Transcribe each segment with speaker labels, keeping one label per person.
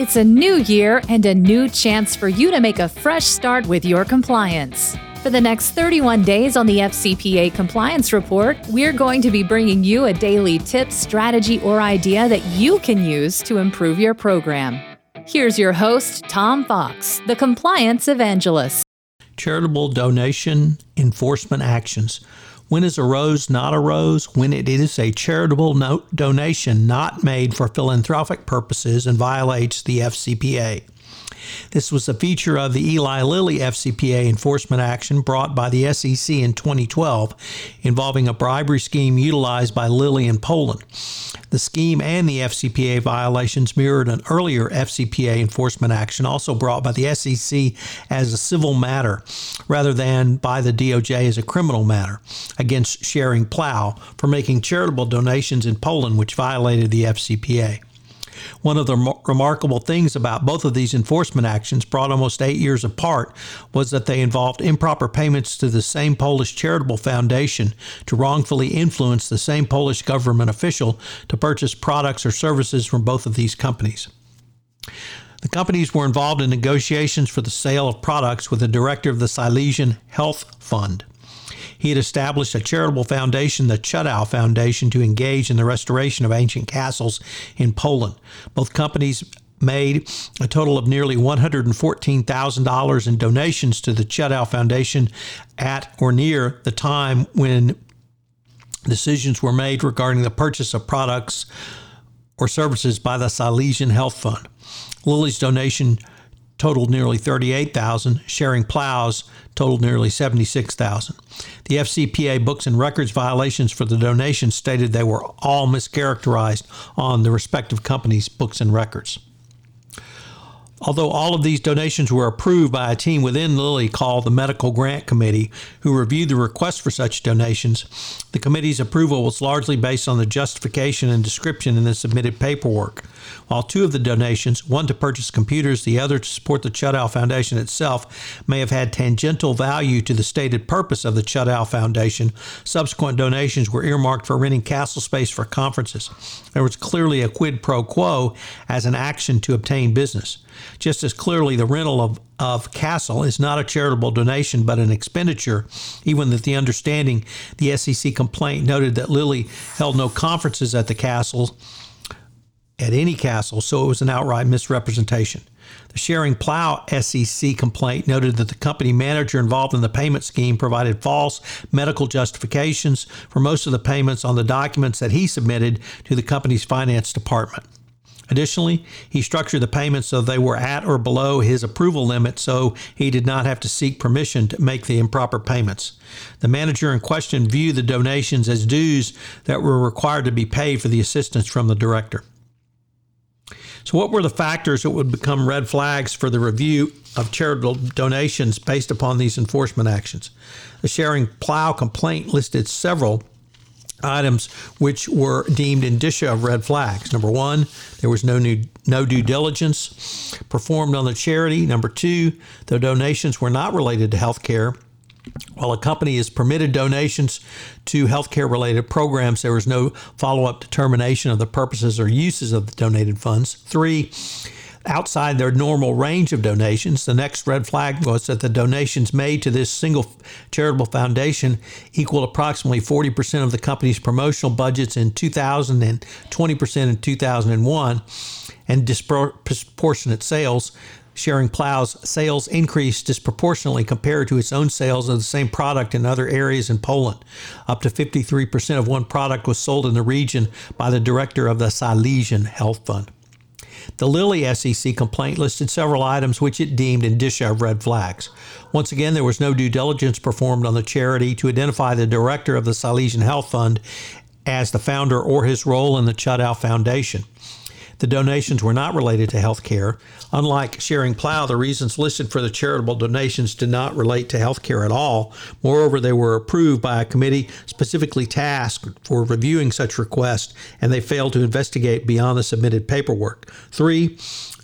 Speaker 1: It's a new year and a new chance for you to make a fresh start with your compliance. For the next 31 days on the FCPA Compliance Report, we're going to be bringing you a daily tip, strategy, or idea that you can use to improve your program. Here's your host, Tom Fox, the Compliance Evangelist.
Speaker 2: Charitable donation enforcement actions. When is a rose not a rose? When it is a charitable donation not made for philanthropic purposes and violates the FCPA. This was a feature of the Eli Lilly FCPA enforcement action brought by the SEC in 2012 involving a bribery scheme utilized by Lilly in Poland. The scheme and the FCPA violations mirrored an earlier FCPA enforcement action also brought by the SEC as a civil matter rather than by the DOJ as a criminal matter against Schering-Plough for making charitable donations in Poland which violated the FCPA. One of the remarkable things about both of these enforcement actions, brought almost eight years apart, was that they involved improper payments to the same Polish charitable foundation to wrongfully influence the same Polish government official to purchase products or services from both of these companies. The companies were involved in negotiations for the sale of products with the director of the Silesian Health Fund. He had established a charitable foundation, the Chudow Foundation, to engage in the restoration of ancient castles in Poland. Both companies made a total of nearly $114,000 in donations to the Chudow Foundation at or near the time when decisions were made regarding the purchase of products or services by the Silesian Health Fund. Lilly's donation totaled nearly 38,000. Schering-Plough's totaled nearly 76,000. The FCPA books and records violations for the donations stated they were all mischaracterized on the respective companies' books and records. Although all of these donations were approved by a team within Lilly called the Medical Grant Committee, who reviewed the request for such donations, the committee's approval was largely based on the justification and description in the submitted paperwork. While two of the donations, one to purchase computers, the other to support the Chudow Foundation itself, may have had tangential value to the stated purpose of the Chudow Foundation, subsequent donations were earmarked for renting castle space for conferences. There was clearly a quid pro quo as an action to obtain business. Just as clearly, the rental of, of Castle is not a charitable donation but an expenditure, even that the understanding the SEC complaint noted that Lilly held no conferences at the castle, at any castle, so it was an outright misrepresentation. The Schering-Plough SEC complaint noted that the company manager involved in the payment scheme provided false medical justifications for most of the payments on the documents that he submitted to the company's finance department. Additionally, he structured the payments so they were at or below his approval limit so he did not have to seek permission to make the improper payments. The manager in question viewed the donations as dues that were required to be paid for the assistance from the director. So, what were the factors that would become red flags for the review of charitable donations based upon these enforcement actions? The Sharing Plow complaint listed several items which were deemed indicia of red flags. Number one, there was no new, no due diligence performed on the charity. Number two, the donations were not related to health care. While a company is permitted donations to healthcare related programs, there was no follow up determination of the purposes or uses of the donated funds. Three, outside their normal range of donations. The next red flag was that the donations made to this single charitable foundation equal approximately 40% of the company's promotional budgets in 2000 and 20% in 2001, and disproportionate sales. Schering-Plough's sales increased disproportionately compared to its own sales of the same product in other areas in Poland. Up to 53% of one product was sold in the region by the director of the Silesian Health Fund. The Lilly SEC complaint listed several items which it deemed indicia of red flags. Once again, there was no due diligence performed on the charity to identify the director of the Silesian Health Fund as the founder or his role in the Chudow Foundation. The donations were not related to health care. Unlike Schering-Plough, the reasons listed for the charitable donations did not relate to health care at all. Moreover, they were approved by a committee specifically tasked for reviewing such requests, and they failed to investigate beyond the submitted paperwork. Three,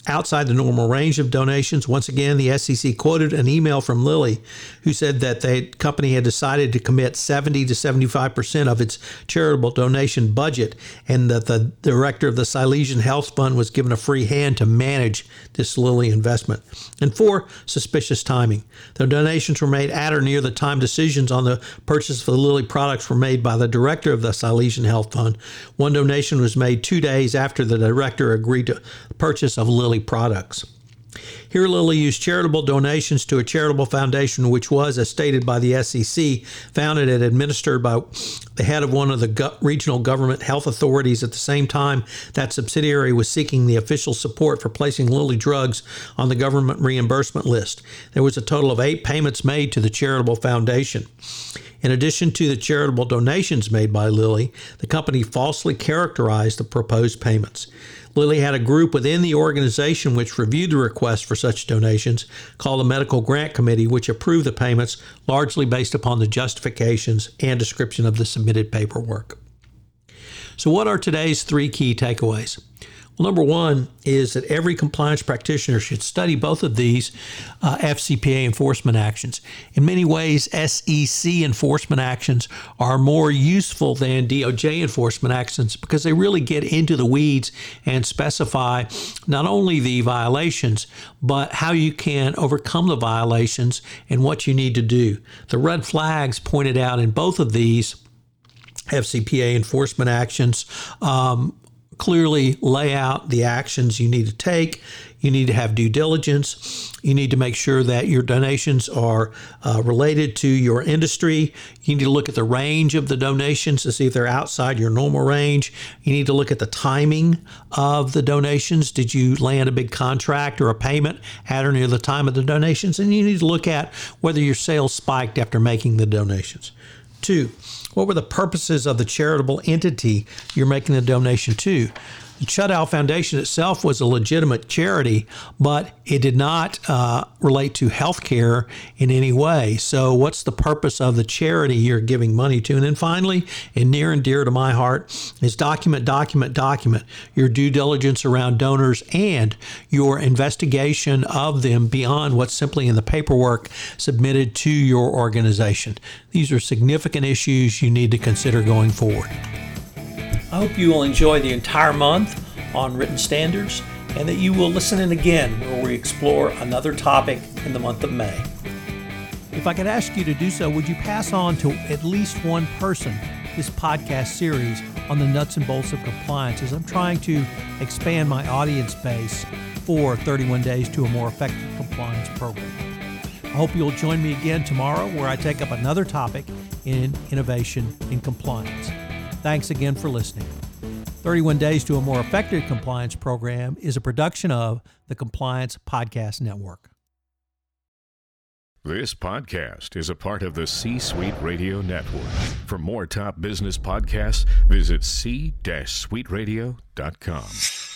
Speaker 2: outside the normal range of donations. Once again, the SEC quoted an email from Lilly who said that the company had decided to commit 70 to 75% of its charitable donation budget and that the director of the Silesian Health Fund was given a free hand to manage this Lilly investment. And four, suspicious timing. The donations were made at or near the time decisions on the purchase of the Lilly products were made by the director of the Silesian Health Fund. One donation was made two days after the director agreed to purchase of Lilly products. Here, Lilly used charitable donations to a charitable foundation, which was, as stated by the SEC, founded and administered by the head of one of the go- regional government health authorities. At the same time, that subsidiary was seeking the official support for placing Lilly drugs on the government reimbursement list. There was a total of eight payments made to the charitable foundation. In addition to the charitable donations made by Lilly, the company falsely characterized the proposed payments. Lilly had a group within the organization which reviewed the request for such donations called the Medical Grant Committee, which approved the payments largely based upon the justifications and description of the submitted paperwork. So, what are today's three key takeaways? Number one is that every compliance practitioner should study both of these uh, FCPA enforcement actions. In many ways, SEC enforcement actions are more useful than DOJ enforcement actions because they really get into the weeds and specify not only the violations, but how you can overcome the violations and what you need to do. The red flags pointed out in both of these FCPA enforcement actions um, clearly lay out the actions you need to take. You need to have due diligence. You need to make sure that your donations are uh, related to your industry. You need to look at the range of the donations to see if they're outside your normal range. You need to look at the timing of the donations. Did you land a big contract or a payment at or near the time of the donations? And you need to look at whether your sales spiked after making the donations. Two, what were the purposes of the charitable entity you're making the donation to? The Chudow Foundation itself was a legitimate charity, but it did not uh, relate to health care in any way. So, what's the purpose of the charity you're giving money to? And then finally, and near and dear to my heart, is document, document, document your due diligence around donors and your investigation of them beyond what's simply in the paperwork submitted to your organization. These are significant issues you need to consider going forward. I hope you will enjoy the entire month on written standards and that you will listen in again where we explore another topic in the month of May. If I could ask you to do so, would you pass on to at least one person this podcast series on the nuts and bolts of compliance as I'm trying to expand my audience base for 31 Days to a More Effective Compliance Program? I hope you'll join me again tomorrow where I take up another topic in innovation in compliance. Thanks again for listening. 31 Days to a More Effective Compliance Program is a production of the Compliance Podcast Network.
Speaker 3: This podcast is a part of the C Suite Radio Network. For more top business podcasts, visit c-suiteradio.com.